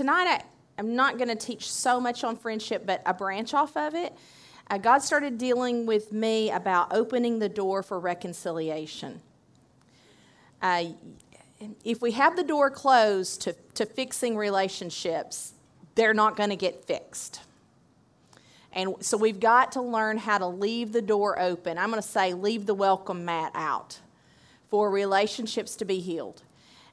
tonight I, I'm not going to teach so much on friendship, but a branch off of it. Uh, God started dealing with me about opening the door for reconciliation. Uh, if we have the door closed to, to fixing relationships, they're not going to get fixed. And so we've got to learn how to leave the door open. I'm going to say, leave the welcome mat out for relationships to be healed.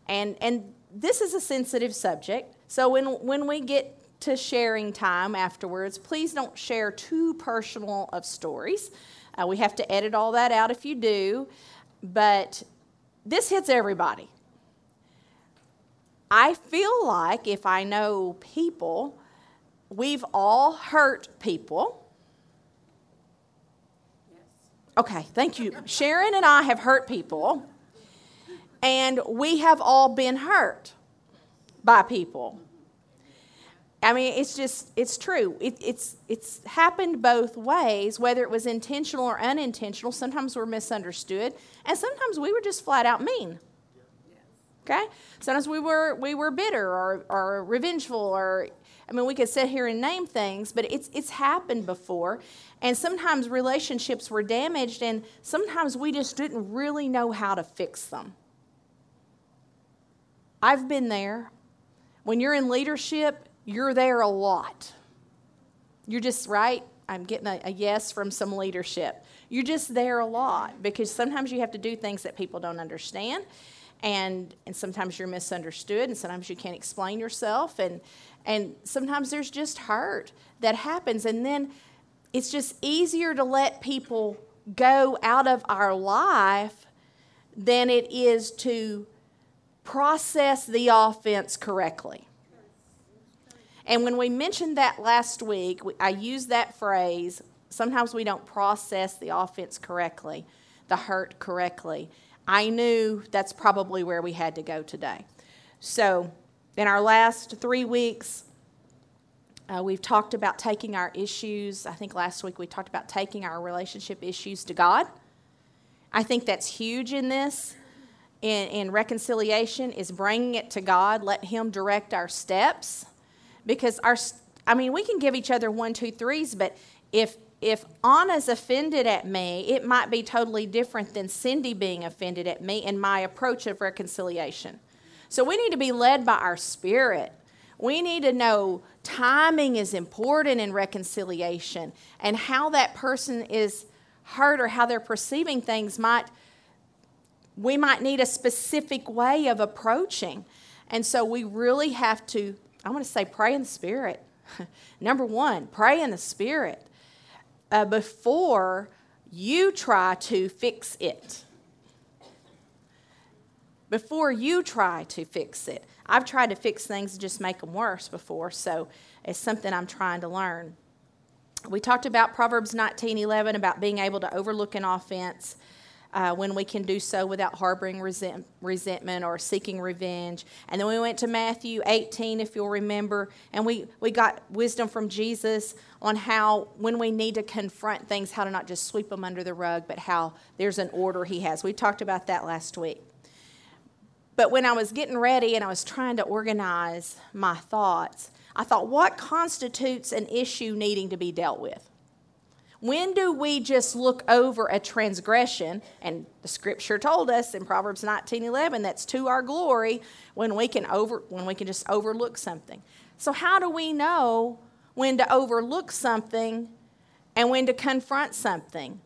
And, and this is a sensitive subject. So when, when we get to sharing time afterwards, please don't share too personal of stories. Uh, we have to edit all that out if you do. But this hits everybody. I feel like if I know people, we've all hurt people. Okay, thank you. Sharon and I have hurt people, and we have all been hurt by people. I mean, it's just, it's true. It, it's, it's happened both ways, whether it was intentional or unintentional. Sometimes we're misunderstood, and sometimes we were just flat out mean. Okay? Sometimes we were, we were bitter or, or revengeful or I mean, we could sit here and name things, but it's, it's happened before. And sometimes relationships were damaged, and sometimes we just didn't really know how to fix them. I've been there. When you're in leadership, you're there a lot. You're just, right? I'm getting a, a yes from some leadership. You're just there a lot because sometimes you have to do things that people don't understand and and sometimes you're misunderstood and sometimes you can't explain yourself and and sometimes there's just hurt that happens. And then it's just easier to let people go out of our life than it is to process the offense correctly. And when we mentioned that last week, I used that phrase. Sometimes we don't process the offense correctly, the hurt correctly. I knew that's probably where we had to go today. So, in our last three weeks, uh, we've talked about taking our issues. I think last week we talked about taking our relationship issues to God. I think that's huge in this. In, in reconciliation is bringing it to God, let Him direct our steps. Because our, I mean, we can give each other one, two, threes, but if if Anna's offended at me, it might be totally different than Cindy being offended at me in my approach of reconciliation. So we need to be led by our spirit. We need to know timing is important in reconciliation and how that person is hurt or how they're perceiving things might we might need a specific way of approaching. And so we really have to I want to say pray in the spirit. Number 1, pray in the spirit uh, before you try to fix it. Before you try to fix it. I've tried to fix things and just make them worse before, so it's something I'm trying to learn. We talked about Proverbs 19:11 about being able to overlook an offense uh, when we can do so without harboring resent, resentment or seeking revenge. And then we went to Matthew 18, if you'll remember, and we, we got wisdom from Jesus on how, when we need to confront things, how to not just sweep them under the rug, but how there's an order He has. We talked about that last week. But when I was getting ready and I was trying to organize my thoughts, I thought, what constitutes an issue needing to be dealt with? When do we just look over a transgression? And the scripture told us in Proverbs 19:11 that's to our glory when we can over when we can just overlook something. So how do we know when to overlook something and when to confront something?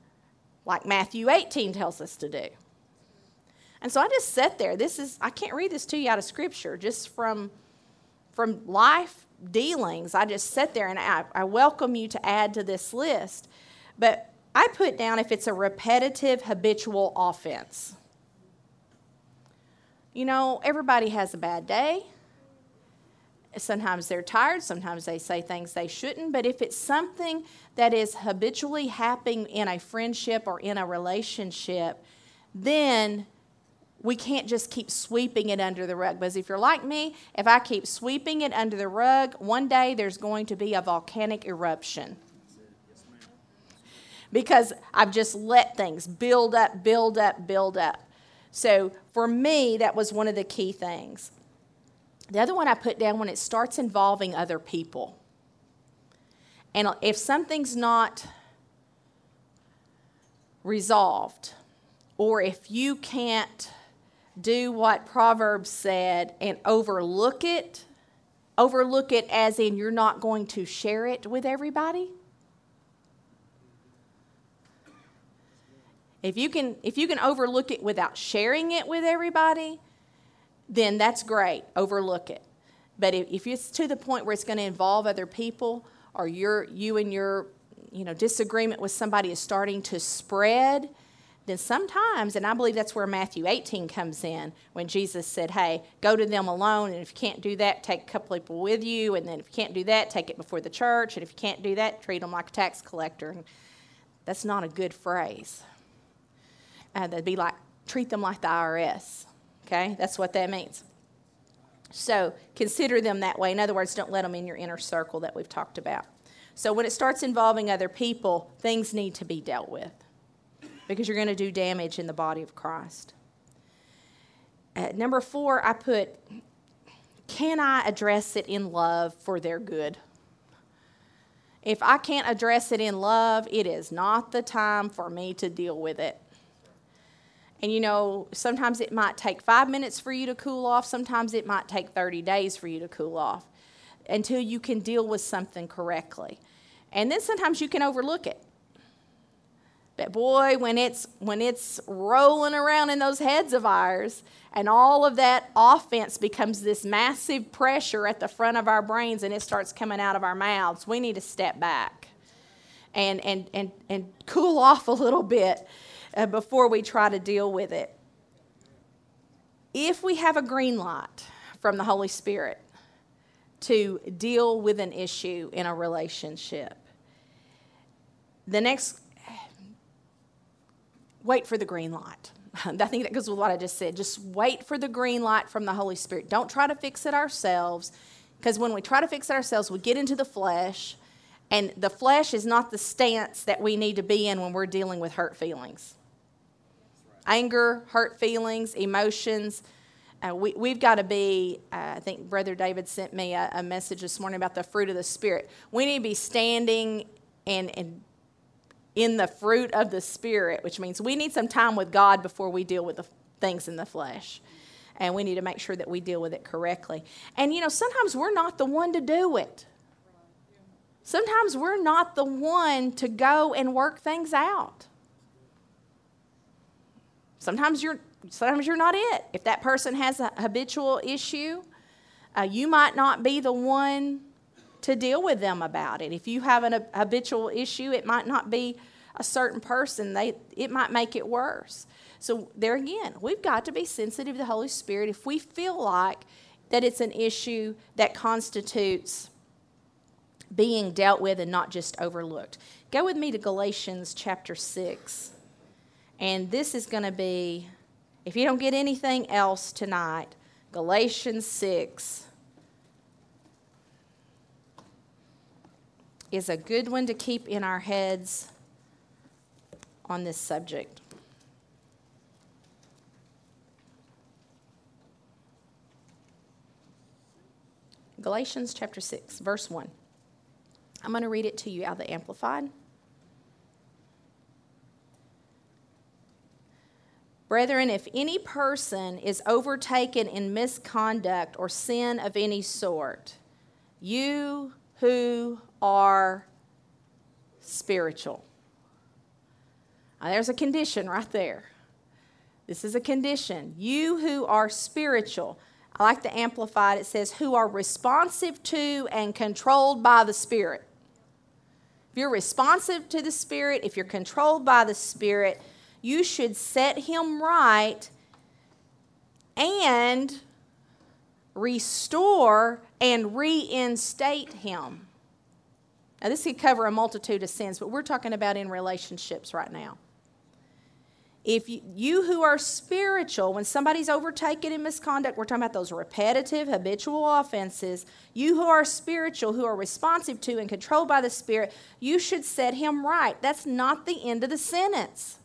Like Matthew 18 tells us to do. And so I just sat there. This is I can't read this to you out of scripture, just from from life dealings. I just sat there and I, I welcome you to add to this list. But I put down if it's a repetitive, habitual offense. You know, everybody has a bad day. Sometimes they're tired, sometimes they say things they shouldn't, but if it's something that is habitually happening in a friendship or in a relationship, then we can't just keep sweeping it under the rug. Because if you're like me, if I keep sweeping it under the rug, one day there's going to be a volcanic eruption. Because I've just let things build up, build up, build up. So for me, that was one of the key things. The other one I put down when it starts involving other people. And if something's not resolved, or if you can't do what Proverbs said and overlook it, overlook it as in you're not going to share it with everybody. If you can if you can overlook it without sharing it with everybody, then that's great. Overlook it. But if, if it's to the point where it's going to involve other people or you you and your you know disagreement with somebody is starting to spread, then sometimes, and I believe that's where Matthew 18 comes in, when Jesus said, Hey, go to them alone, and if you can't do that, take a couple people with you, and then if you can't do that, take it before the church, and if you can't do that, treat them like a tax collector. And that's not a good phrase. Uh, that'd be like, treat them like the IRS. Okay? That's what that means. So consider them that way. In other words, don't let them in your inner circle that we've talked about. So when it starts involving other people, things need to be dealt with because you're going to do damage in the body of Christ. Uh, number four, I put, can I address it in love for their good? If I can't address it in love, it is not the time for me to deal with it. And you know, sometimes it might take five minutes for you to cool off, sometimes it might take 30 days for you to cool off until you can deal with something correctly. And then sometimes you can overlook it. But boy, when it's when it's rolling around in those heads of ours, and all of that offense becomes this massive pressure at the front of our brains and it starts coming out of our mouths, we need to step back and and and, and cool off a little bit uh, before we try to deal with it. If we have a green light from the Holy Spirit to deal with an issue in a relationship, the next, wait for the green light. I think that goes with what I just said. Just wait for the green light from the Holy Spirit. Don't try to fix it ourselves, because when we try to fix it ourselves, we get into the flesh, and the flesh is not the stance that we need to be in when we're dealing with hurt feelings anger, hurt feelings, emotions. Uh, we, we've got to be, uh, I think Brother David sent me a, a, message this morning about the fruit of the Spirit. We need to be standing and, and in the fruit of the Spirit, which means we need some time with God before we deal with the things in the flesh. And we need to make sure that we deal with it correctly. And, you know, sometimes we're not the one to do it. Sometimes we're not the one to go and work things out. Sometimes you're sometimes you're not it. If that person has a habitual issue, uh, you might not be the one to deal with them about it. If you have an, a habitual issue, it might not be a certain person. They it might make it worse. So there again, we've got to be sensitive to the Holy Spirit if we feel like that it's an issue that constitutes being dealt with and not just overlooked. Go with me to Galatians chapter 6. And this is going to be, if you don't get anything else tonight, Galatians 6 is a good one to keep in our heads on this subject. Galatians chapter 6, verse 1. I'm going to read it to you out of the Amplified. Brethren, if any person is overtaken in misconduct or sin of any sort, you who are spiritual. Now, there's a condition right there. This is a condition. You who are spiritual. I like the Amplified, it says, who are responsive to and controlled by the Spirit. If you're responsive to the Spirit, if you're controlled by the Spirit, you should set him right and restore and reinstate him. Now, this could cover a multitude of sins, but we're talking about in relationships right now. If you, you, who are spiritual, when somebody's overtaken in misconduct, we're talking about those repetitive, habitual offenses. You who are spiritual, who are responsive to and controlled by the Spirit, you should set him right. That's not the end of the sentence.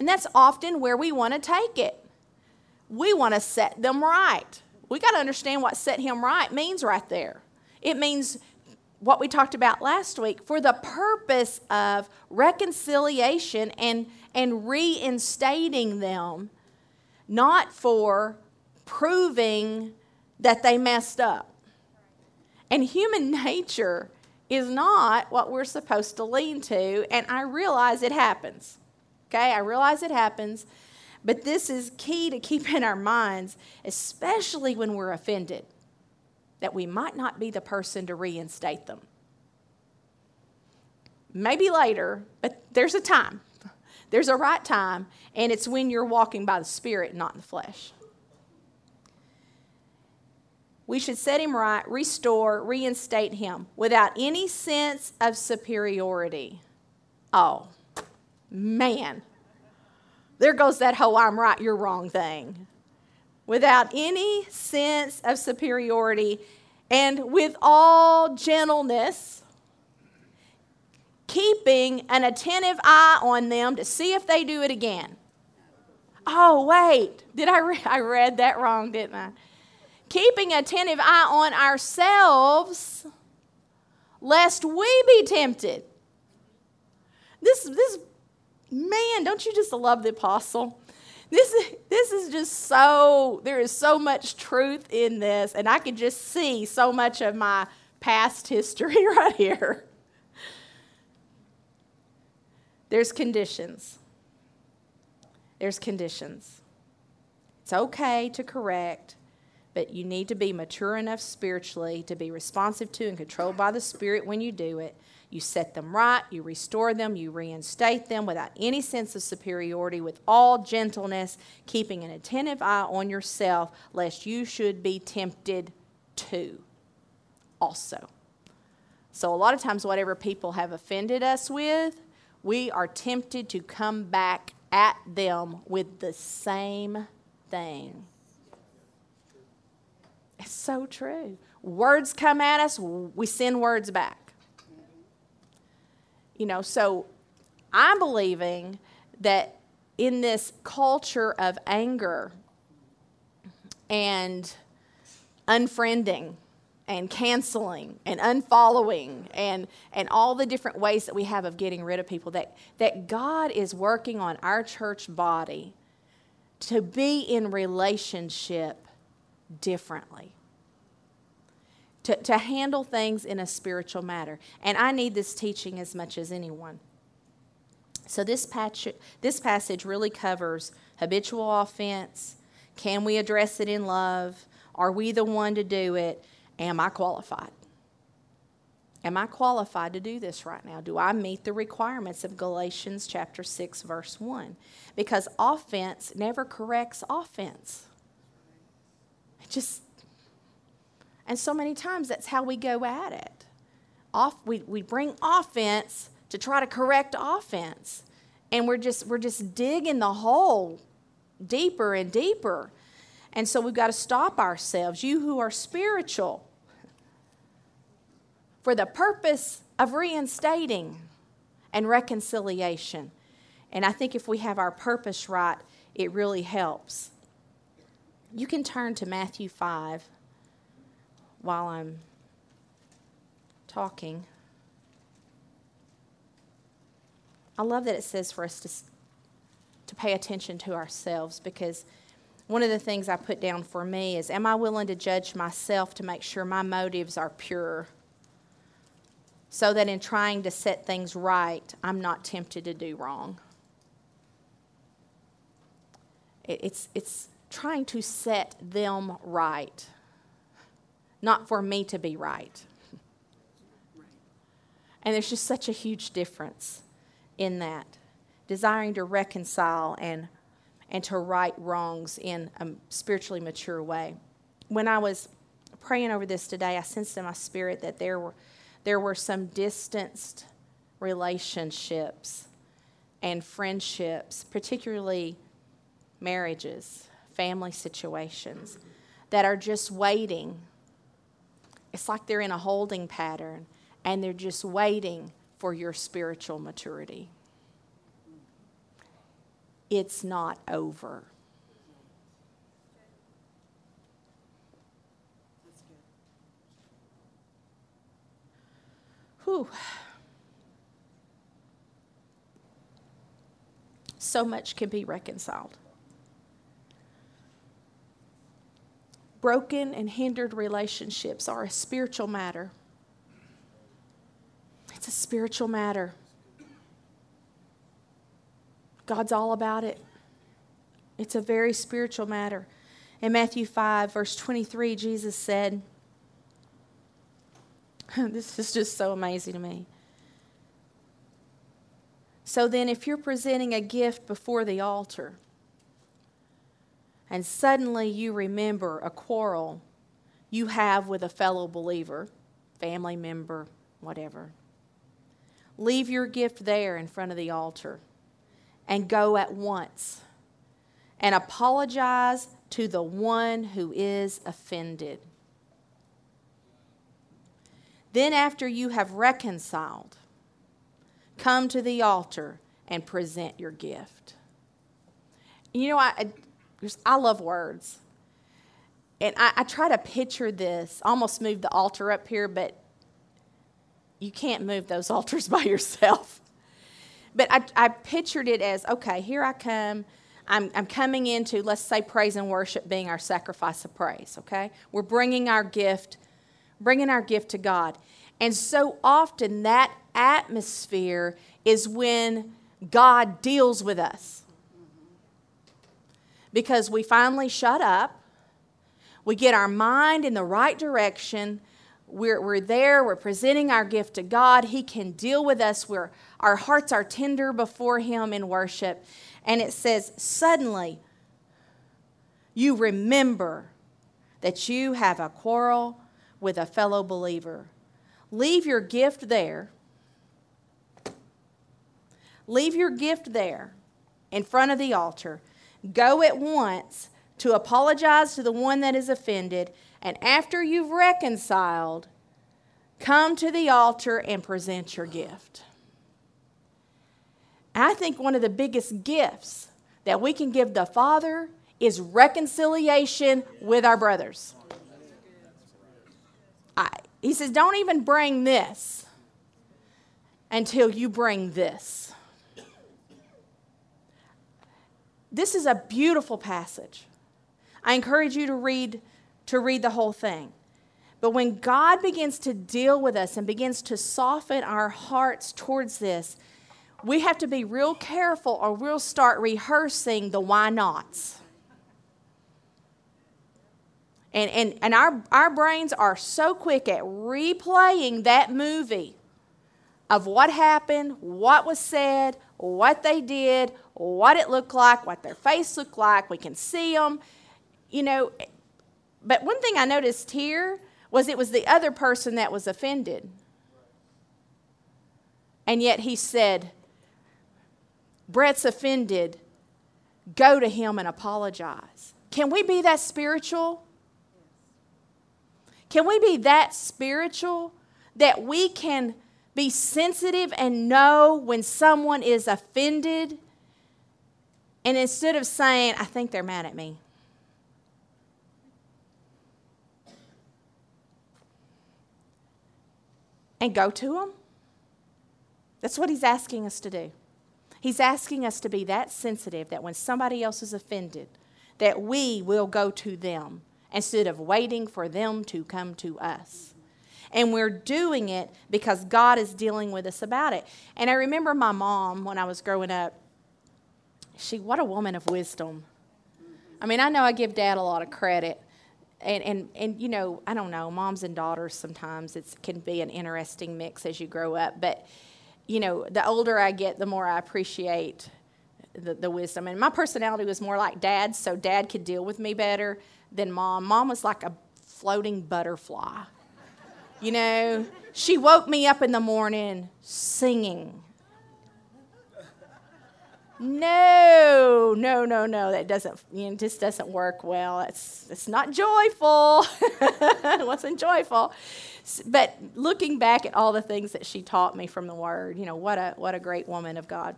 And that's often where we want to take it. We want to set them right. we got to understand what set him right means right there. It means what we talked about last week for the purpose of reconciliation and, and reinstating them, not for proving that they messed up. And human nature is not what we're supposed to lean to, and I realize it happens. Okay, I realize it happens, but this is key to keep in our minds, especially when we're offended, that we might not be the person to reinstate them. Maybe later, but there's a time. There's a right time, and it's when you're walking by the Spirit, not in the flesh. We should set him right, restore, reinstate him without any sense of superiority. Oh, man. There goes that whole I'm right, you're wrong thing. Without any sense of superiority and with all gentleness, keeping an attentive eye on them to see if they do it again. Oh, wait. Did I, re- I read that wrong, didn't I? keeping attentive eye on ourselves, lest we be tempted. This, this man, don't you just love the apostle? This, this is just so, there is so much truth in this, and I can just see so much of my past history right here. There's conditions. There's conditions. It's okay to correct but you need to be mature enough spiritually to be responsive to and controlled by the Spirit when you do it. You set them right, you restore them, you reinstate them without any sense of superiority, with all gentleness, keeping an attentive eye on yourself, lest you should be tempted too. Also. So, a lot of times, whatever people have offended us with, we are tempted to come back at them with the same thing. It's so true. Words come at us, we send words back. You know, so I'm believing that in this culture of anger and unfriending and canceling and unfollowing and, and all the different ways that we have of getting rid of people, that, that God is working on our church body to be in relationship differently. To, to handle things in a spiritual matter. And I need this teaching as much as anyone. So, this, patch, this passage really covers habitual offense. Can we address it in love? Are we the one to do it? Am I qualified? Am I qualified to do this right now? Do I meet the requirements of Galatians chapter 6 verse 1? Because offense never corrects offense. It just and so many times that's how we go at it. Off, we, we bring offense to try to correct offense. And we're just, we're just digging the hole deeper and deeper. And so we've got to stop ourselves, you who are spiritual, for the purpose of reinstating and reconciliation. And I think if we have our purpose right, it really helps. You can turn to Matthew 5 while I'm talking. I love that it says for us to, to pay attention to ourselves because one of the things I put down for me is Am I willing to judge myself to make sure my motives are pure? So that in trying to set things right, I'm not tempted to do wrong. It's, it's trying to set them right not for me to be right. And there's just such a huge difference in that. Desiring to reconcile and, and to right wrongs in a spiritually mature way. When I was praying over this today, I sensed in my spirit that there were, there were some distanced relationships and friendships, particularly marriages, family situations, that are just waiting it's like they're in a holding pattern and they're just waiting for your spiritual maturity. It's not over. Whew. So much can be reconciled. Broken and hindered relationships are a spiritual matter. It's a spiritual matter. God's all about it. It's a very spiritual matter. In Matthew 5, verse 23, Jesus said, This is just so amazing to me. So then, if you're presenting a gift before the altar, and suddenly you remember a quarrel you have with a fellow believer, family member, whatever, leave your gift there in front of the altar and go at once and apologize to the one who is offended. Then, after you have reconciled, come to the altar and present your gift. You know, I, I love words. And I, I try to picture this, almost move the altar up here, but you can't move those altars by yourself. But I, I pictured it as okay, here I come. I'm, I'm coming into, let's say, praise and worship being our sacrifice of praise, okay? We're bringing our gift, bringing our gift to God. And so often that atmosphere is when God deals with us. Because we finally shut up, we get our mind in the right direction, we're, we're there, we're presenting our gift to God. He can deal with us. We're, our hearts are tender before Him in worship. And it says, suddenly you remember that you have a quarrel with a fellow believer. Leave your gift there. Leave your gift there in front of the altar. Go at once to apologize to the one that is offended and after you've reconciled, come to the altar and present your gift. I think one of the biggest gifts that we can give the Father is reconciliation with our brothers. I, he says, Don't even bring this until you bring this. This is a beautiful passage. I encourage you to read to read the whole thing. But when God begins to deal with us and begins to soften our hearts towards this, we have to be real careful or we'll start rehearsing the why nots. And, and, and our, our brains are so quick at replaying that movie of what happened, what was said, what they did, what it looked like, what their face looked like. We can see them. You know, but one thing I noticed here was it was the other person that was offended. And yet he said, Brett's offended. Go to him and apologize. Can we be that spiritual? Can we be that spiritual that we can be sensitive and know when someone is offended? And instead of saying, I think they're mad at me, and go to them? That's what he's asking us to do. He's asking us to be that sensitive that when somebody else is offended, that we will go to them instead of waiting for them to come to us. And we're doing it because God is dealing with us about it. And I remember my mom when I was growing up, she, what a woman of wisdom. I mean, I know I give dad a lot of credit, and, and, and you know, I don't know, moms and daughters sometimes it can be an interesting mix as you grow up. But, you know, the older I get, the more I appreciate the, the wisdom. And my personality was more like dad, so dad could deal with me better than mom. Mom was like a floating butterfly. You know, she woke me up in the morning singing no, no, no, no, that doesn't, you know, just doesn't work well. It's, it's not joyful. it wasn't joyful. But looking back at all the things that she taught me from the Word, you know, what a, what a great woman of God.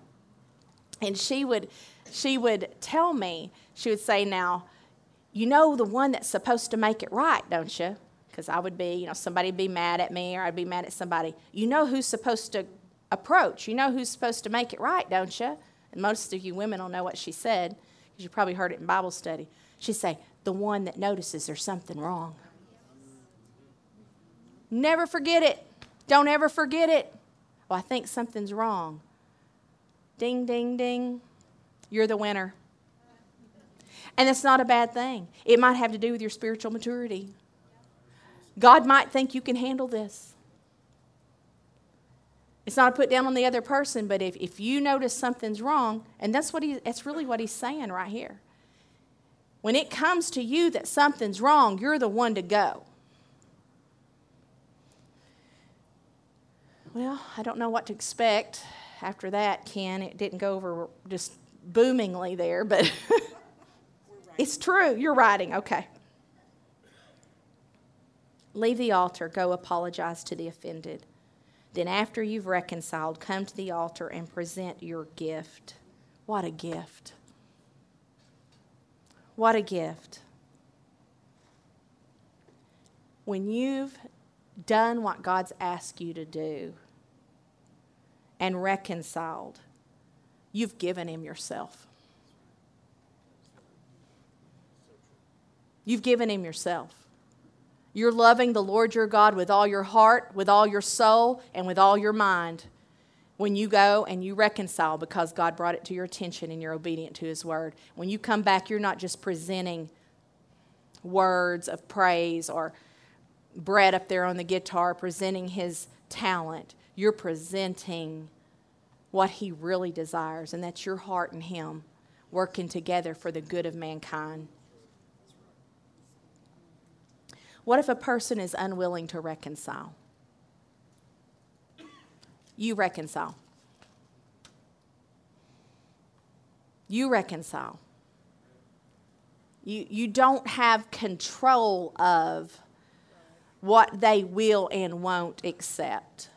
And she would, she would tell me, she would say, now, you know the one that's supposed to make it right, don't you? Because I would be, you know, somebody would be mad at me or I'd be mad at somebody. You know who's supposed to approach. You know who's supposed to make it right, don't you? And most of you women will know what she said because you probably heard it in Bible study. She'd say, the one that notices there's something wrong. Never forget it. Don't ever forget it. Well, I think something's wrong. Ding, ding, ding. You're the winner. And that's not a bad thing. It might have to do with your spiritual maturity. God might think you can handle this. It's not a put down on the other person, but if, if you notice something's wrong, and that's what he that's really what he's saying right here. When it comes to you that something's wrong, you're the one to go. Well, I don't know what to expect after that, Ken. It didn't go over just boomingly there, but it's true. You're writing. Okay. Leave the altar, go apologize to the offended. Then, after you've reconciled, come to the altar and present your gift. What a gift! What a gift. When you've done what God's asked you to do and reconciled, you've given Him yourself. You've given Him yourself. You're loving the Lord your God with all your heart, with all your soul, and with all your mind when you go and you reconcile because God brought it to your attention and you're obedient to His word. When you come back, you're not just presenting words of praise or Brett up there on the guitar presenting his talent. You're presenting what he really desires, and that's your heart and him working together for the good of mankind. What if a person is unwilling to reconcile? You reconcile. You reconcile. You, you don't have control of what they will and won't accept.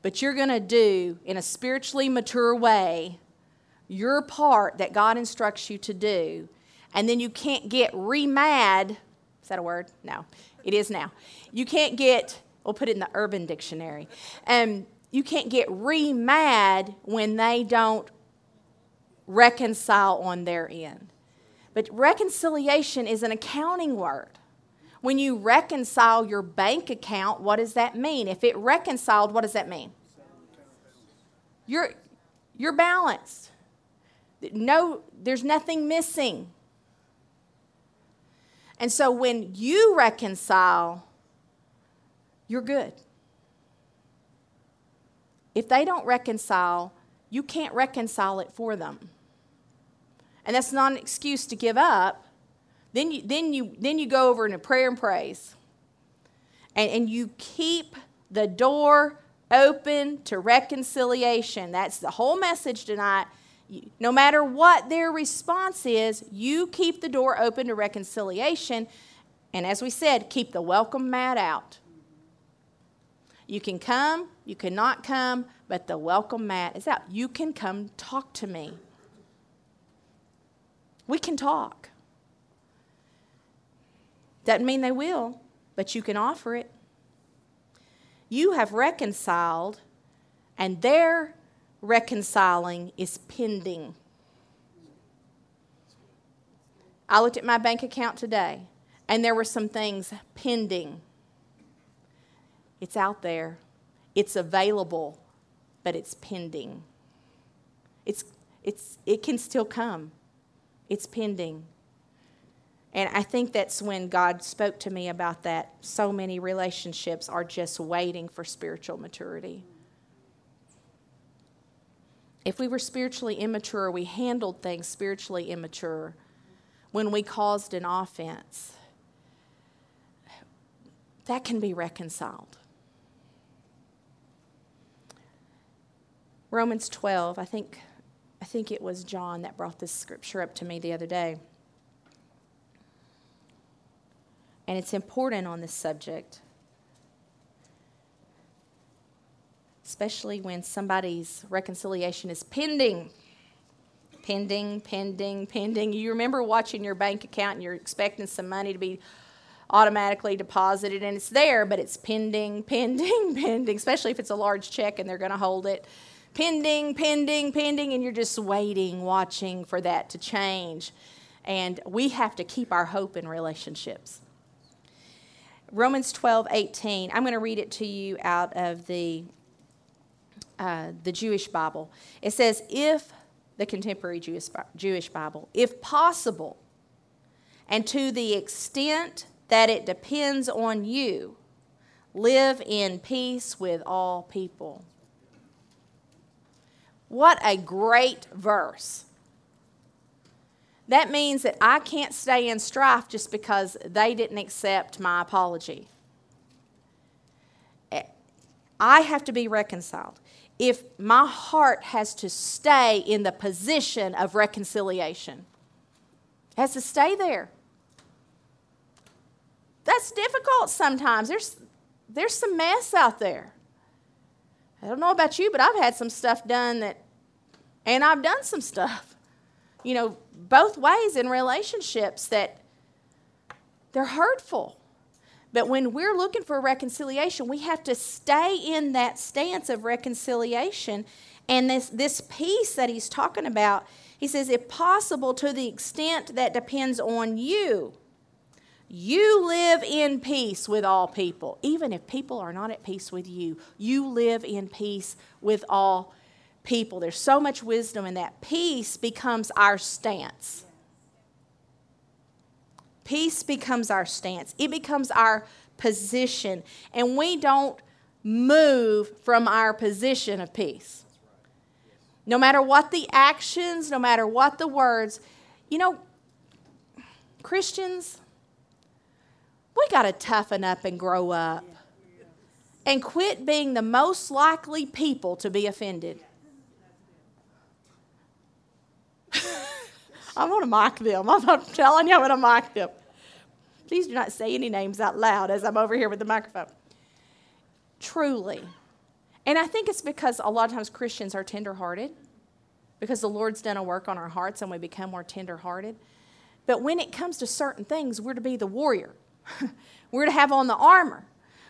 But you're going to do, in a spiritually mature way, your part that God instructs you to do. And then you can't get re mad is that a word? No, it is now. You can't get, we'll put it in the urban dictionary. Um, you can't get re mad when they don't reconcile on their end. But reconciliation is an accounting word. When you reconcile your bank account, what does that mean? If it reconciled, what does that mean? You're, you're balanced. No, there's nothing missing. And so when you reconcile, you're good. If they don't reconcile, you can't reconcile it for them. And that's not an excuse to give up. Then you, then you, then you go over in a prayer and praise. And, and you keep the door open to reconciliation. That's the whole message tonight no matter what their response is, you keep the door open to reconciliation. And as we said, keep the welcome mat out. You can come, you cannot come, but the welcome mat is out. You can come talk to me. We can talk. Doesn't mean they will, but you can offer it. You have reconciled, and their reconciling is pending. I looked at my bank account today and there were some things pending. It's out there, it's available, but it's pending. It's, it's, it can still come, it's pending. And I think that's when God spoke to me about that. So many relationships are just waiting for spiritual maturity if we were spiritually immature, we handled things spiritually immature when we caused an offense, that can be reconciled. Romans 12, I think, I think it was John that brought this scripture up to me the other day. And it's important on this subject. Especially when somebody's reconciliation is pending. Pending, pending, pending. You remember watching your bank account and you're expecting some money to be automatically deposited and it's there, but it's pending, pending, pending, especially if it's a large check and they're going to hold it. Pending, pending, pending, and you're just waiting, watching for that to change. And we have to keep our hope in relationships. Romans 12, 18. I'm going to read it to you out of the, uh, the Jewish Bible. It says, if, the contemporary Jewish, Jewish Bible, if possible, and to the extent that it depends on you, live in peace with all people. What a great verse. That means that I can't stay in strife just because they didn't accept my apology. I have to be reconciled. If my heart has to stay in the position of reconciliation, it has to stay there. That's difficult sometimes. There's, there's some mess out there. I don't know about you, but I've had some stuff done that, and I've done some stuff, you know, both ways in relationships that they're hurtful. But when we're looking for reconciliation, we have to stay in that stance of reconciliation. And this, this peace that he's talking about, he says, if possible, to the extent that depends on you, you live in peace with all people. Even if people are not at peace with you, you live in peace with all people. There's so much wisdom in that. Peace becomes our stance. Peace becomes our stance, it becomes our position. And we don't move from our position of peace. No matter what the actions, no matter what the words, you know, Christians, we got to toughen up and grow up and quit being the most likely people to be offended. I'm going to mock them. I'm telling you, I'm going to mock them. Please do not say any names out loud as I'm over here with the microphone. Truly. And I think it's because a lot of times Christians are tenderhearted because the Lord's done a work on our hearts and we become more tenderhearted. But when it comes to certain things, we're to be the warrior. we're to have on the armor.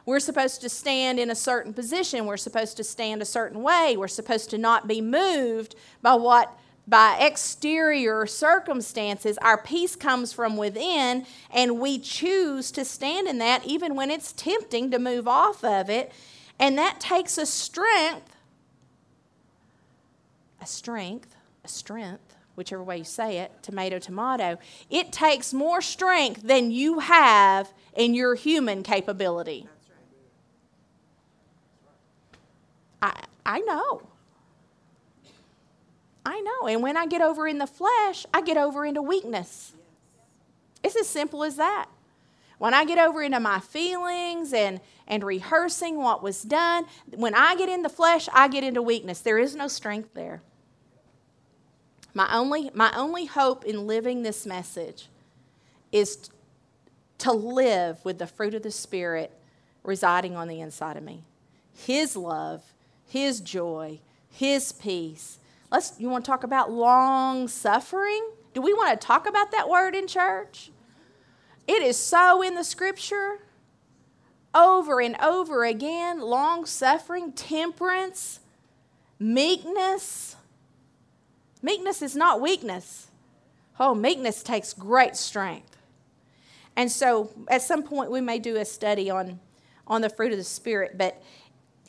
We're supposed to stand in a certain position. We're supposed to stand a certain way. We're supposed to not be moved by what by exterior circumstances, our peace comes from within, and we choose to stand in that even when it's tempting to move off of it. And that takes a strength, a strength, a strength, whichever way you say it, tomato, tomato. It takes more strength than you have in your human capability. I, I know. I know. And when I get over in the flesh, I get over into weakness. It's as simple as that. When I get over into my feelings and, and rehearsing what was done, when I get in the flesh, I get into weakness. There is no strength there. My only, my only hope in living this message is to live with the fruit of the Spirit residing on the inside of me. His love, His joy, His peace, Let's, you want to talk about long suffering? Do we want to talk about that word in church? It is so in the scripture over and over again long suffering, temperance, meekness. Meekness is not weakness. Oh, meekness takes great strength. And so at some point we may do a study on, on the fruit of the Spirit, but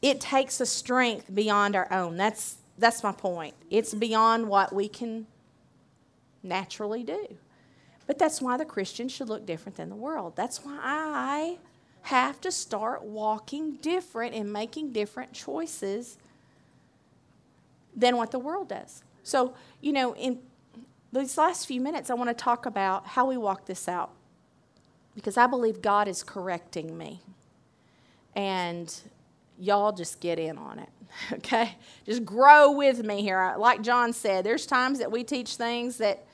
it takes a strength beyond our own. That's, that's my point. It's beyond what we can naturally do. But that's why the Christian should look different than the world. That's why I have to start walking different and making different choices than what the world does. So, you know, in these last few minutes, I want to talk about how we walk this out because I believe God is correcting me. And y'all just get in on it. Okay? Just grow with me here. Like John said, there's times that we teach things that,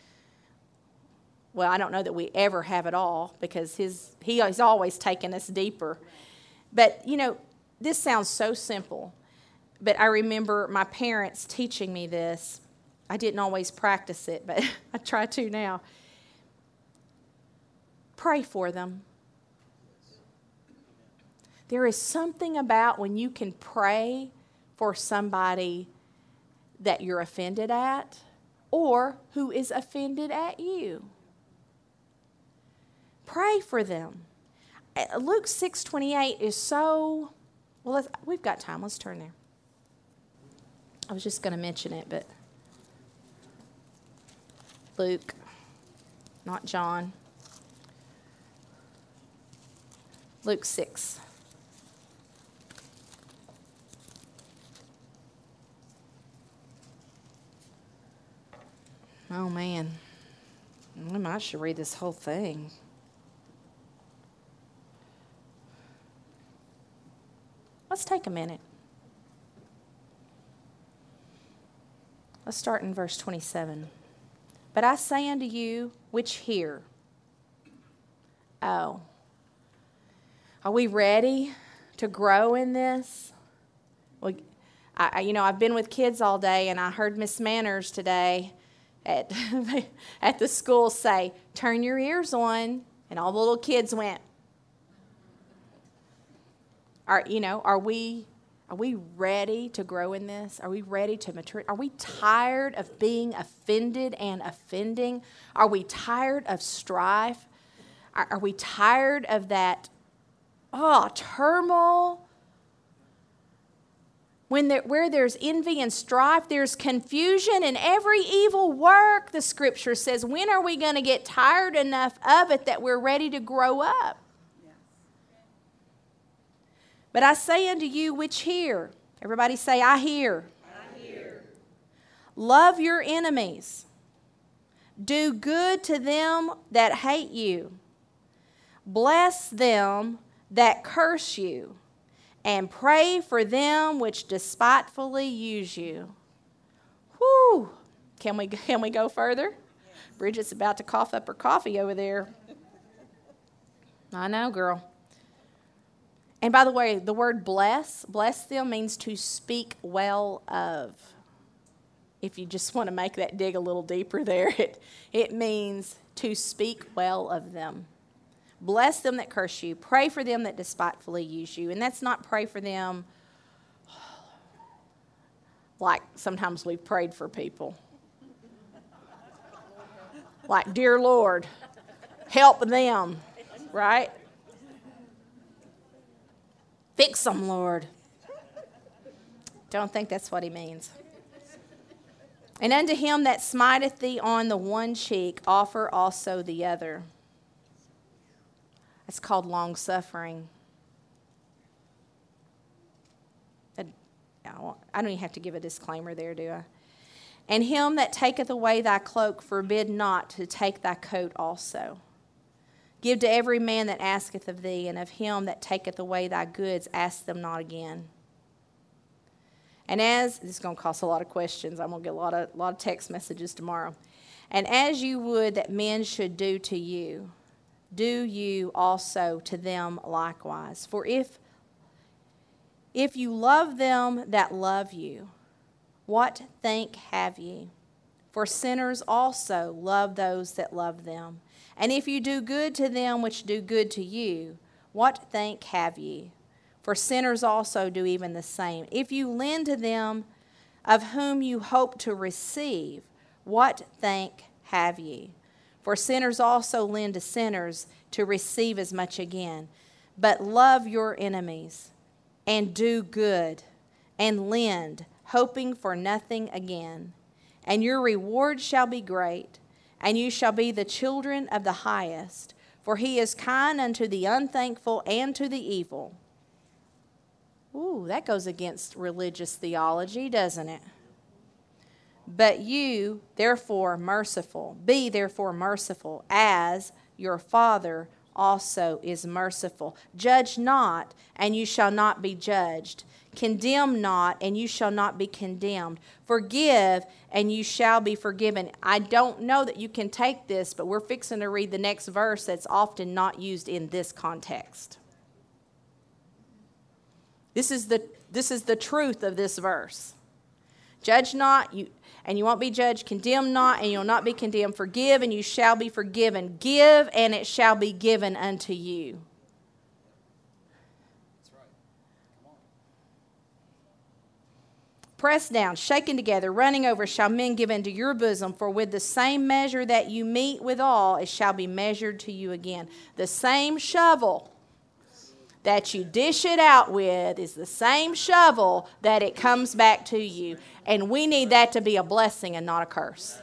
well, I don't know that we ever have it all because his, he, he's always taken us deeper. But, you know, this sounds so simple. But I remember my parents teaching me this. I didn't always practice it, but I try to now. Pray for them. There is something about when you can pray for somebody that you're offended at or who is offended at you. Pray for them. Uh, Luke 6:28 is so well we've got time. Let's turn there. I was just going to mention it, but Luke, not John. Luke 6. Oh man. I might should read this whole thing. Let's take a minute. Let's start in verse 27. But I say unto you which hear. Oh. Are we ready to grow in this? Well, I, you know, I've been with kids all day, and I heard Miss Manners today at, at the school say, Turn your ears on. And all the little kids went, are, you know, are we, are we ready to grow in this? Are we ready to mature? Are we tired of being offended and offending? Are we tired of strife? Are, are we tired of that, oh, turmoil? When there, where there's envy and strife, there's confusion and every evil work, the scripture says. When are we going to get tired enough of it that we're ready to grow up? But I say unto you which hear, everybody say, I hear. I hear. Love your enemies. Do good to them that hate you. Bless them that curse you. And pray for them which despitefully use you. Whew. Can we, can we go further? Bridget's about to cough up her coffee over there. I know, girl. And by the way, the word bless, bless them means to speak well of. If you just want to make that dig a little deeper there, it, it means to speak well of them. Bless them that curse you. Pray for them that despitefully use you. And that's not pray for them like sometimes we've prayed for people. Like, dear Lord, help them, right? Fix them, Lord. Don't think that's what he means. And unto him that smiteth thee on the one cheek, offer also the other. It's called long suffering. I don't even have to give a disclaimer there, do I? And him that taketh away thy cloak, forbid not to take thy coat also. Give to every man that asketh of thee, and of him that taketh away thy goods, ask them not again. And as this is going to cost a lot of questions, I'm going to get a lot of, lot of text messages tomorrow. And as you would that men should do to you, do you also to them likewise. For if if you love them that love you, what thank have ye? For sinners also love those that love them. And if you do good to them which do good to you, what thank have ye? For sinners also do even the same. If you lend to them of whom you hope to receive, what thank have ye? For sinners also lend to sinners to receive as much again. But love your enemies, and do good, and lend, hoping for nothing again. And your reward shall be great and you shall be the children of the highest, for he is kind unto the unthankful and to the evil. Ooh, that goes against religious theology, doesn't it? But you, therefore, merciful. Be therefore merciful, as your Father also is merciful. Judge not, and you shall not be judged. Condemn not, and you shall not be condemned. Forgive, and you shall be forgiven. I don't know that you can take this, but we're fixing to read the next verse that's often not used in this context. This is the, this is the truth of this verse. Judge not, you, and you won't be judged. Condemn not, and you'll not be condemned. Forgive, and you shall be forgiven. Give, and it shall be given unto you. pressed down, shaken together, running over, shall men give into your bosom. For with the same measure that you meet withal, it shall be measured to you again. The same shovel that you dish it out with is the same shovel that it comes back to you. And we need that to be a blessing and not a curse.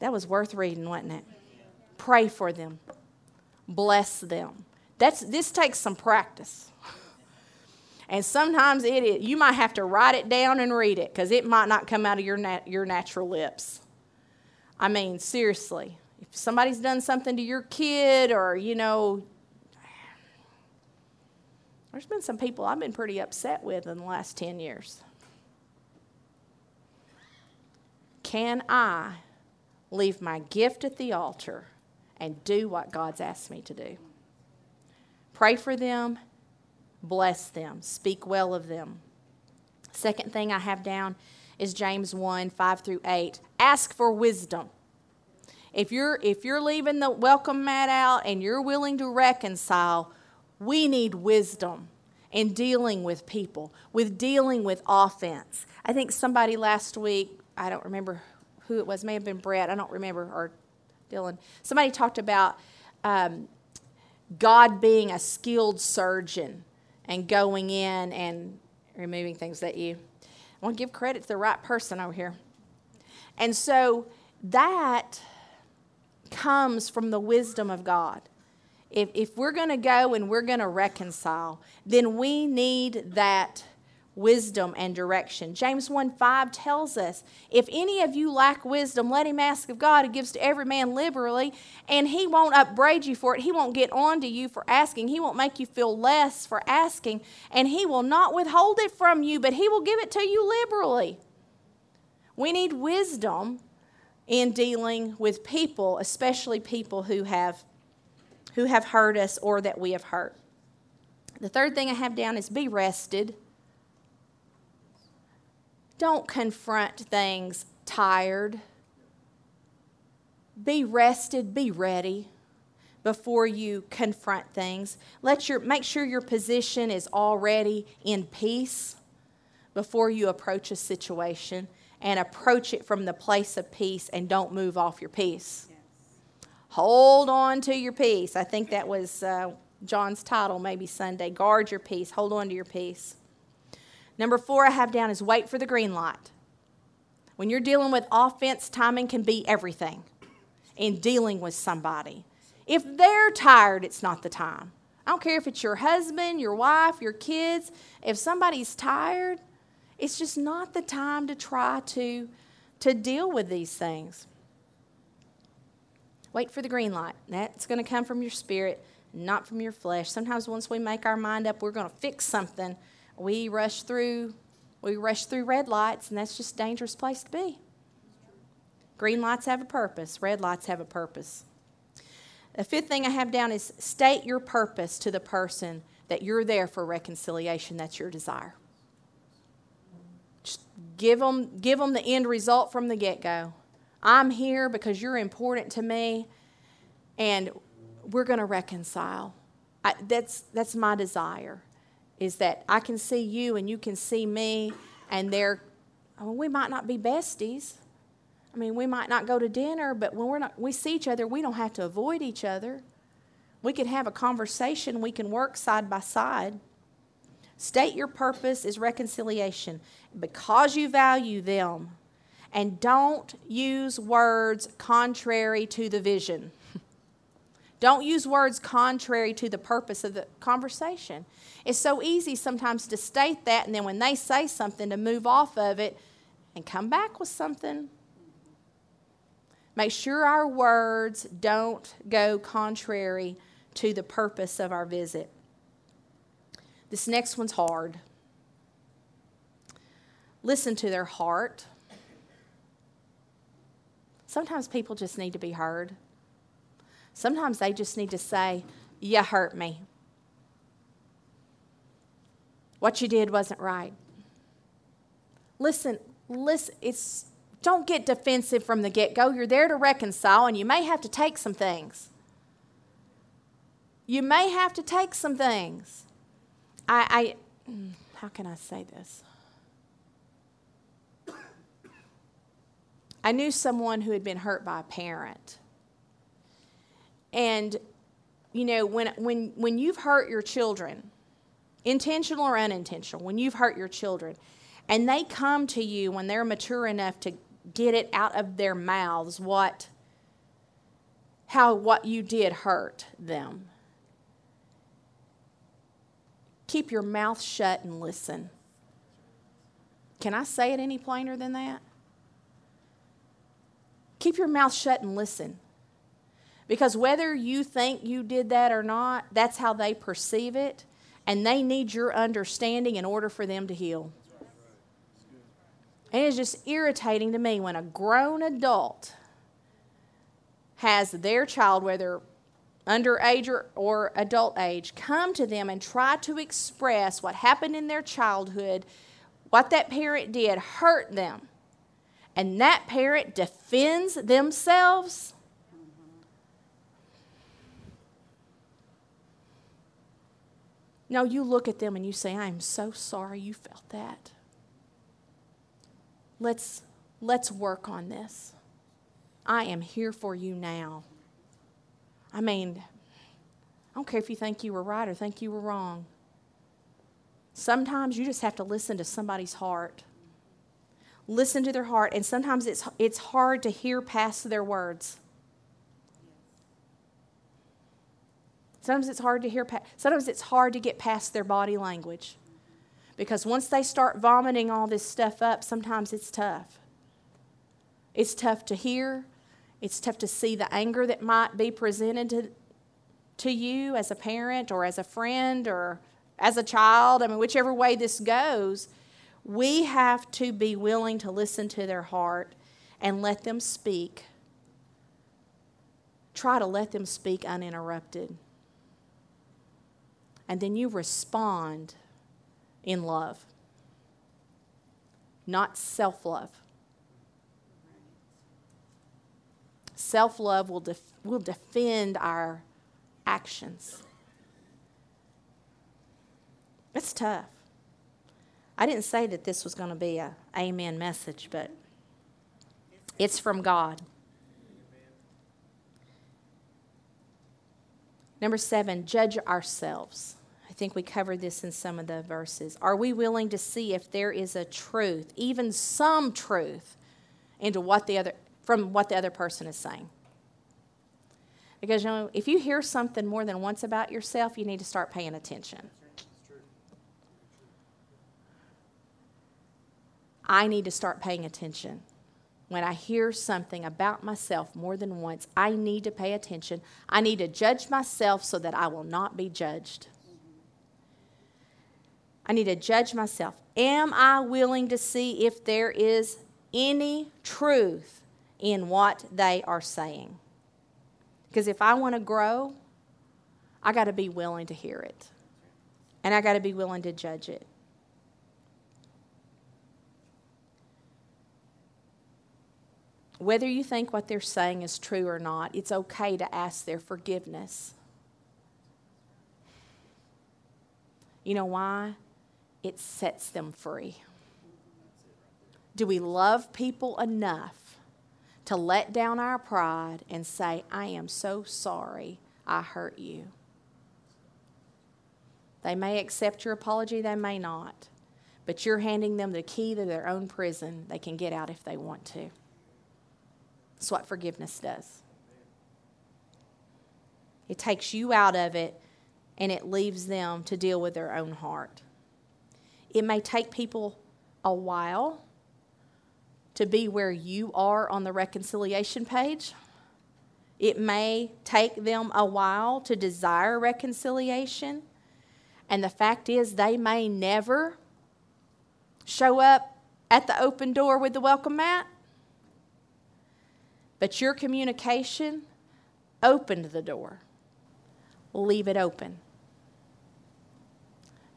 That was worth reading, wasn't it? Pray for them, bless them. That's, this takes some practice. And sometimes it is, you might have to write it down and read it because it might not come out of your, nat- your natural lips. I mean, seriously, if somebody's done something to your kid or, you know, there's been some people I've been pretty upset with in the last 10 years. Can I leave my gift at the altar and do what God's asked me to do? Pray for them bless them, speak well of them. Second thing I have down is James 1 5 through 8. Ask for wisdom. If you're, if you're leaving the welcome mat out and you're willing to reconcile, we need wisdom in dealing with people, with dealing with offense. I think somebody last week, I don't remember who it was, may have been Brett, I don't remember, or Dylan. Somebody talked about um, God being a skilled surgeon and going in and removing things that you I want to give credit to the right person over here. And so that comes from the wisdom of God. If, if we're going to go and we're going to reconcile, then we need that wisdom and direction. James 1 5 tells us, If any of you lack wisdom, let him ask of God, who gives to every man liberally, and he won't upbraid you for it. He won't get on to you for asking. He won't make you feel less for asking, and he will not withhold it from you, but he will give it to you liberally. We need wisdom in dealing with people, especially people who have who have hurt us or that we have hurt. The third thing I have down is be rested. Don't confront things tired. Be rested, be ready before you confront things. Let your make sure your position is already in peace before you approach a situation and approach it from the place of peace and don't move off your peace. Yes. Hold on to your peace. I think that was uh, John's title, maybe Sunday. Guard your peace. Hold on to your peace. Number four, I have down is wait for the green light. When you're dealing with offense, timing can be everything in dealing with somebody. If they're tired, it's not the time. I don't care if it's your husband, your wife, your kids. If somebody's tired, it's just not the time to try to, to deal with these things. Wait for the green light. That's going to come from your spirit, not from your flesh. Sometimes once we make our mind up, we're going to fix something we rush through we rush through red lights and that's just a dangerous place to be green lights have a purpose red lights have a purpose the fifth thing i have down is state your purpose to the person that you're there for reconciliation that's your desire give them give them the end result from the get-go i'm here because you're important to me and we're going to reconcile I, that's that's my desire is that I can see you and you can see me, and they're, I mean, we might not be besties. I mean, we might not go to dinner, but when we're not, we see each other, we don't have to avoid each other. We can have a conversation, we can work side by side. State your purpose is reconciliation because you value them. And don't use words contrary to the vision. Don't use words contrary to the purpose of the conversation. It's so easy sometimes to state that, and then when they say something, to move off of it and come back with something. Make sure our words don't go contrary to the purpose of our visit. This next one's hard. Listen to their heart. Sometimes people just need to be heard. Sometimes they just need to say, You hurt me. What you did wasn't right. Listen, listen, it's don't get defensive from the get-go. You're there to reconcile and you may have to take some things. You may have to take some things. I, I mm, how can I say this? I knew someone who had been hurt by a parent. And, you know, when, when, when you've hurt your children, intentional or unintentional, when you've hurt your children, and they come to you when they're mature enough to get it out of their mouths what how what you did hurt them keep your mouth shut and listen. Can i say it any plainer than that? Keep your mouth shut and listen. Because whether you think you did that or not that's how they perceive it and they need your understanding in order for them to heal. And it's just irritating to me when a grown adult has their child, whether underage or, or adult age, come to them and try to express what happened in their childhood, what that parent did hurt them. And that parent defends themselves. No, you look at them and you say, I am so sorry you felt that let's let's work on this. I am here for you now. I mean, I don't care if you think you were right or think you were wrong. Sometimes you just have to listen to somebody's heart. Listen to their heart, and sometimes it's, it's hard to hear past their words. Sometimes it's hard to hear. Sometimes it's hard to get past their body language. Because once they start vomiting all this stuff up, sometimes it's tough. It's tough to hear. It's tough to see the anger that might be presented to, to you as a parent or as a friend or as a child. I mean, whichever way this goes, we have to be willing to listen to their heart and let them speak. Try to let them speak uninterrupted. And then you respond in love, not self love. Self love will, def- will defend our actions. It's tough. I didn't say that this was going to be a amen message, but it's from God. Number seven, judge ourselves I think we covered this in some of the verses. Are we willing to see if there is a truth, even some truth, into what the other from what the other person is saying? Because you know, if you hear something more than once about yourself, you need to start paying attention. I need to start paying attention. When I hear something about myself more than once, I need to pay attention. I need to judge myself so that I will not be judged. I need to judge myself. Am I willing to see if there is any truth in what they are saying? Because if I want to grow, I got to be willing to hear it. And I got to be willing to judge it. Whether you think what they're saying is true or not, it's okay to ask their forgiveness. You know why? it sets them free. Do we love people enough to let down our pride and say, I am so sorry I hurt you? They may accept your apology, they may not. But you're handing them the key to their own prison. They can get out if they want to. That's what forgiveness does. It takes you out of it and it leaves them to deal with their own heart. It may take people a while to be where you are on the reconciliation page. It may take them a while to desire reconciliation. And the fact is, they may never show up at the open door with the welcome mat. But your communication opened the door. Leave it open.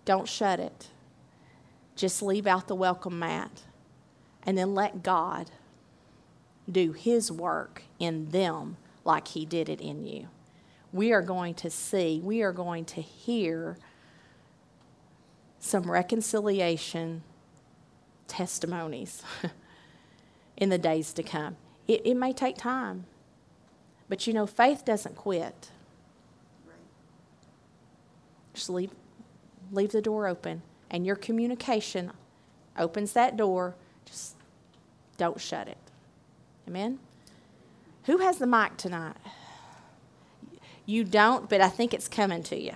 Don't shut it. Just leave out the welcome mat and then let God do His work in them like He did it in you. We are going to see, we are going to hear some reconciliation testimonies in the days to come. It, it may take time, but you know, faith doesn't quit. Just leave, leave the door open, and your communication opens that door. Don't shut it. Amen? Who has the mic tonight? You don't, but I think it's coming to you.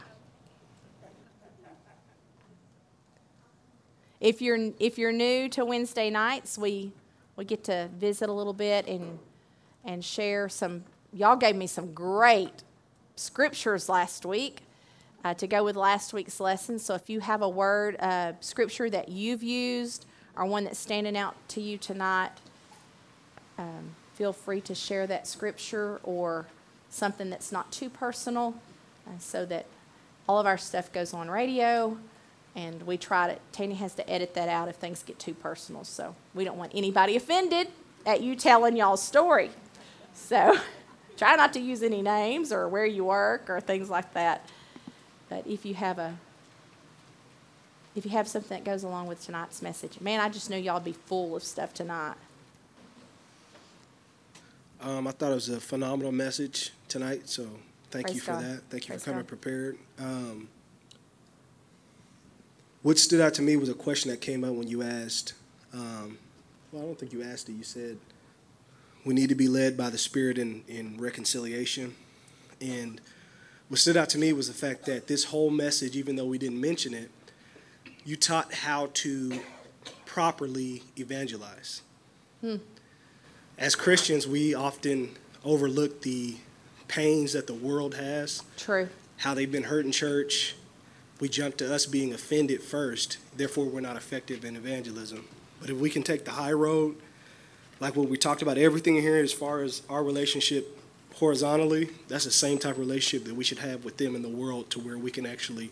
If you're if you're new to Wednesday nights, we we get to visit a little bit and and share some. Y'all gave me some great scriptures last week uh, to go with last week's lesson. So if you have a word uh, scripture that you've used or one that's standing out to you tonight, um, feel free to share that scripture or something that's not too personal, uh, so that all of our stuff goes on radio and we try to, Tanya has to edit that out if things get too personal. So we don't want anybody offended at you telling y'all's story. So try not to use any names or where you work or things like that. But if you have a, if you have something that goes along with tonight's message, man, I just knew y'all be full of stuff tonight. Um, I thought it was a phenomenal message tonight, so thank Praise you for God. that. Thank you Praise for coming God. prepared. Um, what stood out to me was a question that came up when you asked. Um, well, I don't think you asked it. You said we need to be led by the Spirit in, in reconciliation. And what stood out to me was the fact that this whole message, even though we didn't mention it, you taught how to properly evangelize. Hmm. As Christians, we often overlook the pains that the world has, True. how they've been hurt in church. We jump to us being offended first, therefore, we're not effective in evangelism. But if we can take the high road, like what we talked about, everything here as far as our relationship horizontally, that's the same type of relationship that we should have with them in the world to where we can actually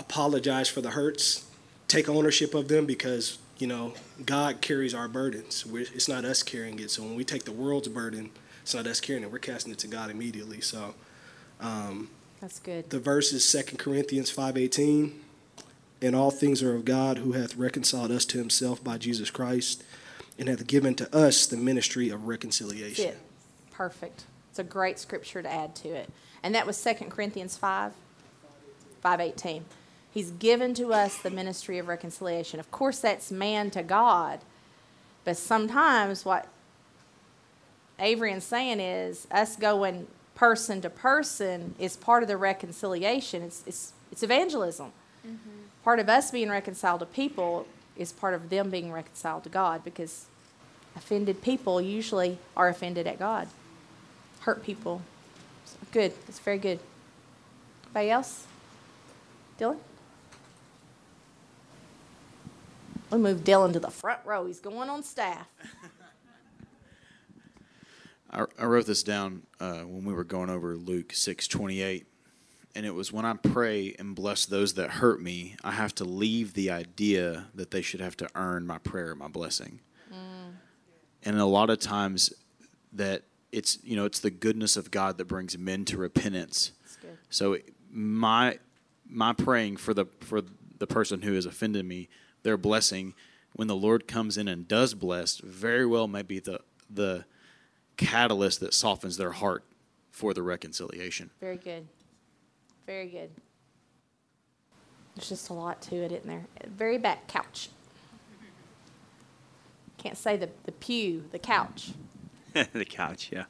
apologize for the hurts, take ownership of them because, you know, God carries our burdens. We're, it's not us carrying it. So when we take the world's burden, it's not us carrying it. We're casting it to God immediately. So um, That's good. the verse is 2 Corinthians 5.18. And all things are of God who hath reconciled us to himself by Jesus Christ and hath given to us the ministry of reconciliation. Perfect. It's a great scripture to add to it. And that was 2 Corinthians 5, 518. He's given to us the ministry of reconciliation. Of course, that's man to God. But sometimes what Avery is saying is us going person to person is part of the reconciliation. It's, it's, it's evangelism. Mm-hmm. Part of us being reconciled to people is part of them being reconciled to God because offended people usually are offended at God. Hurt people. Good. That's very good. Anybody else? Dylan? We move Dylan to the front row. He's going on staff. I, I wrote this down uh, when we were going over Luke six twenty eight, and it was when I pray and bless those that hurt me, I have to leave the idea that they should have to earn my prayer, my blessing. And a lot of times, that it's you know it's the goodness of God that brings men to repentance. So my my praying for the for the person who has offended me, their blessing, when the Lord comes in and does bless, very well may be the the catalyst that softens their heart for the reconciliation. Very good. Very good. There's just a lot to it, isn't there? Very back couch. Can't say the, the pew, the couch. the couch, yeah.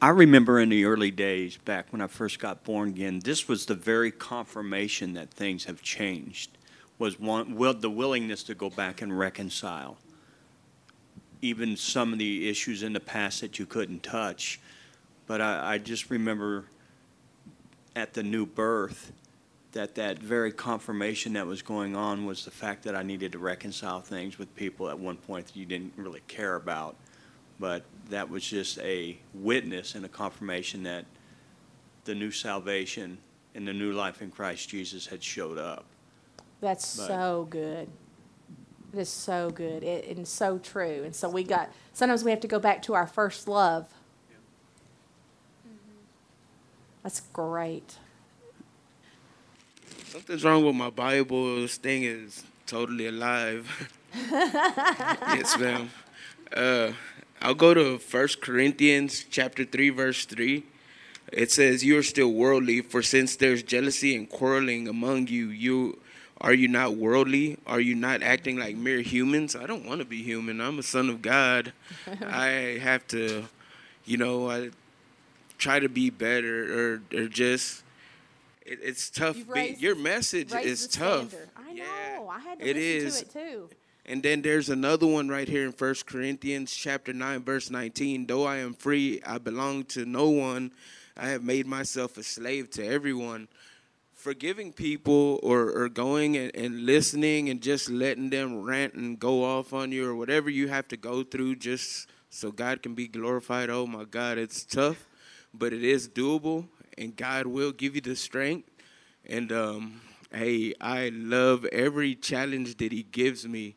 I remember in the early days, back when I first got born again, this was the very confirmation that things have changed. Was one will the willingness to go back and reconcile. Even some of the issues in the past that you couldn't touch, but I, I just remember at the new birth that that very confirmation that was going on was the fact that I needed to reconcile things with people at one point that you didn't really care about but that was just a witness and a confirmation that the new salvation and the new life in Christ Jesus had showed up. That's But- so good. It is so good it, and so true. And so we got, sometimes we have to go back to our first love. That's great. Something's wrong with my Bible. This thing is totally alive. yes, ma'am. Uh, I'll go to First Corinthians chapter 3, verse 3. It says, You are still worldly, for since there's jealousy and quarreling among you, you are you not worldly? Are you not acting like mere humans? I don't want to be human. I'm a son of God. I have to, you know, I try to be better or, or just it, it's tough. Be, raised- your message is tough. standard. I Yeah, know. I had to it listen is. to it too. And then there's another one right here in First Corinthians chapter 9 verse 19. Though I am free, I belong to no one. I have made myself a slave to everyone. Forgiving people or, or going and, and listening and just letting them rant and go off on you or whatever you have to go through just so God can be glorified. Oh my God, it's tough, but it is doable and God will give you the strength. And um, hey, I love every challenge that He gives me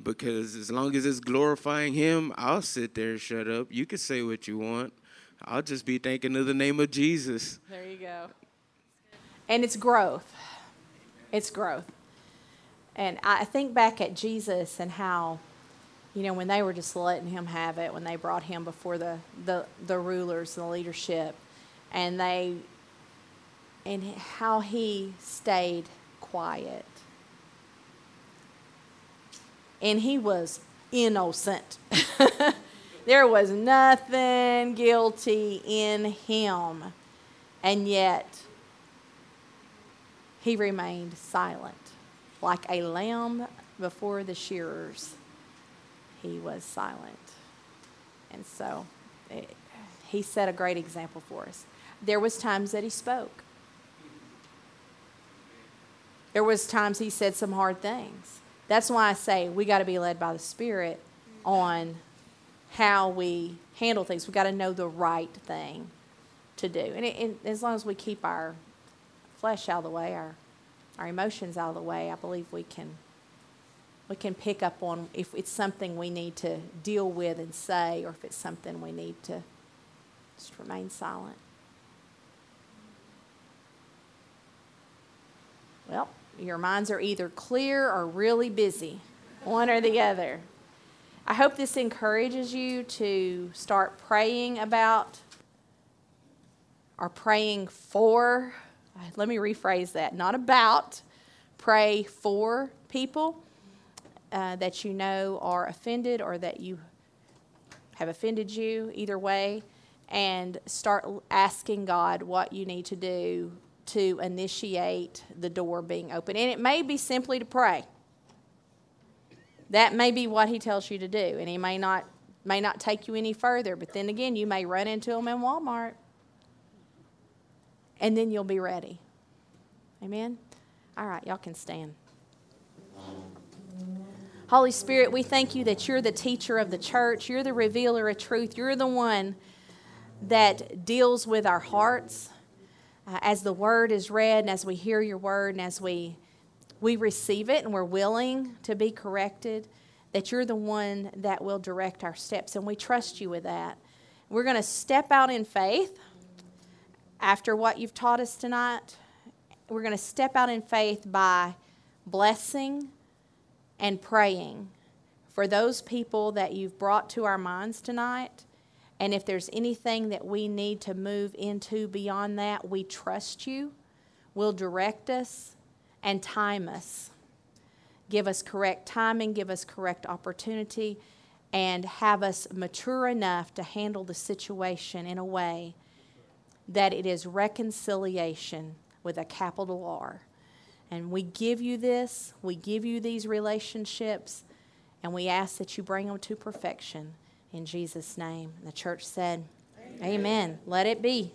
because as long as it's glorifying Him, I'll sit there and shut up. You can say what you want. I'll just be thinking of the name of Jesus. There you go. And it's growth. It's growth. And I think back at Jesus and how, you know, when they were just letting him have it, when they brought him before the, the, the rulers and the leadership, and they, and how he stayed quiet. And he was innocent. there was nothing guilty in him. And yet, he remained silent. Like a lamb before the shearers, he was silent. And so, it, he set a great example for us. There was times that he spoke. There was times he said some hard things. That's why I say we got to be led by the Spirit on how we handle things. We got to know the right thing to do. And, it, and as long as we keep our flesh out of the way, our our emotions out of the way, I believe we can we can pick up on if it's something we need to deal with and say, or if it's something we need to just remain silent. Well, your minds are either clear or really busy, one or the other. I hope this encourages you to start praying about or praying for. Let me rephrase that not about, pray for people uh, that you know are offended or that you have offended you, either way, and start asking God what you need to do to initiate the door being open. And it may be simply to pray. That may be what he tells you to do, and he may not may not take you any further. But then again, you may run into him in Walmart, and then you'll be ready. Amen. All right, y'all can stand. Holy Spirit, we thank you that you're the teacher of the church. You're the revealer of truth. You're the one that deals with our hearts. Uh, as the word is read and as we hear your word and as we we receive it and we're willing to be corrected, that you're the one that will direct our steps. And we trust you with that. We're going to step out in faith after what you've taught us tonight. We're going to step out in faith by blessing and praying for those people that you've brought to our minds tonight. And if there's anything that we need to move into beyond that, we trust you. Will direct us and time us. Give us correct timing, give us correct opportunity, and have us mature enough to handle the situation in a way that it is reconciliation with a capital R. And we give you this, we give you these relationships, and we ask that you bring them to perfection in Jesus' name. The church said, Amen. Amen. Let it be.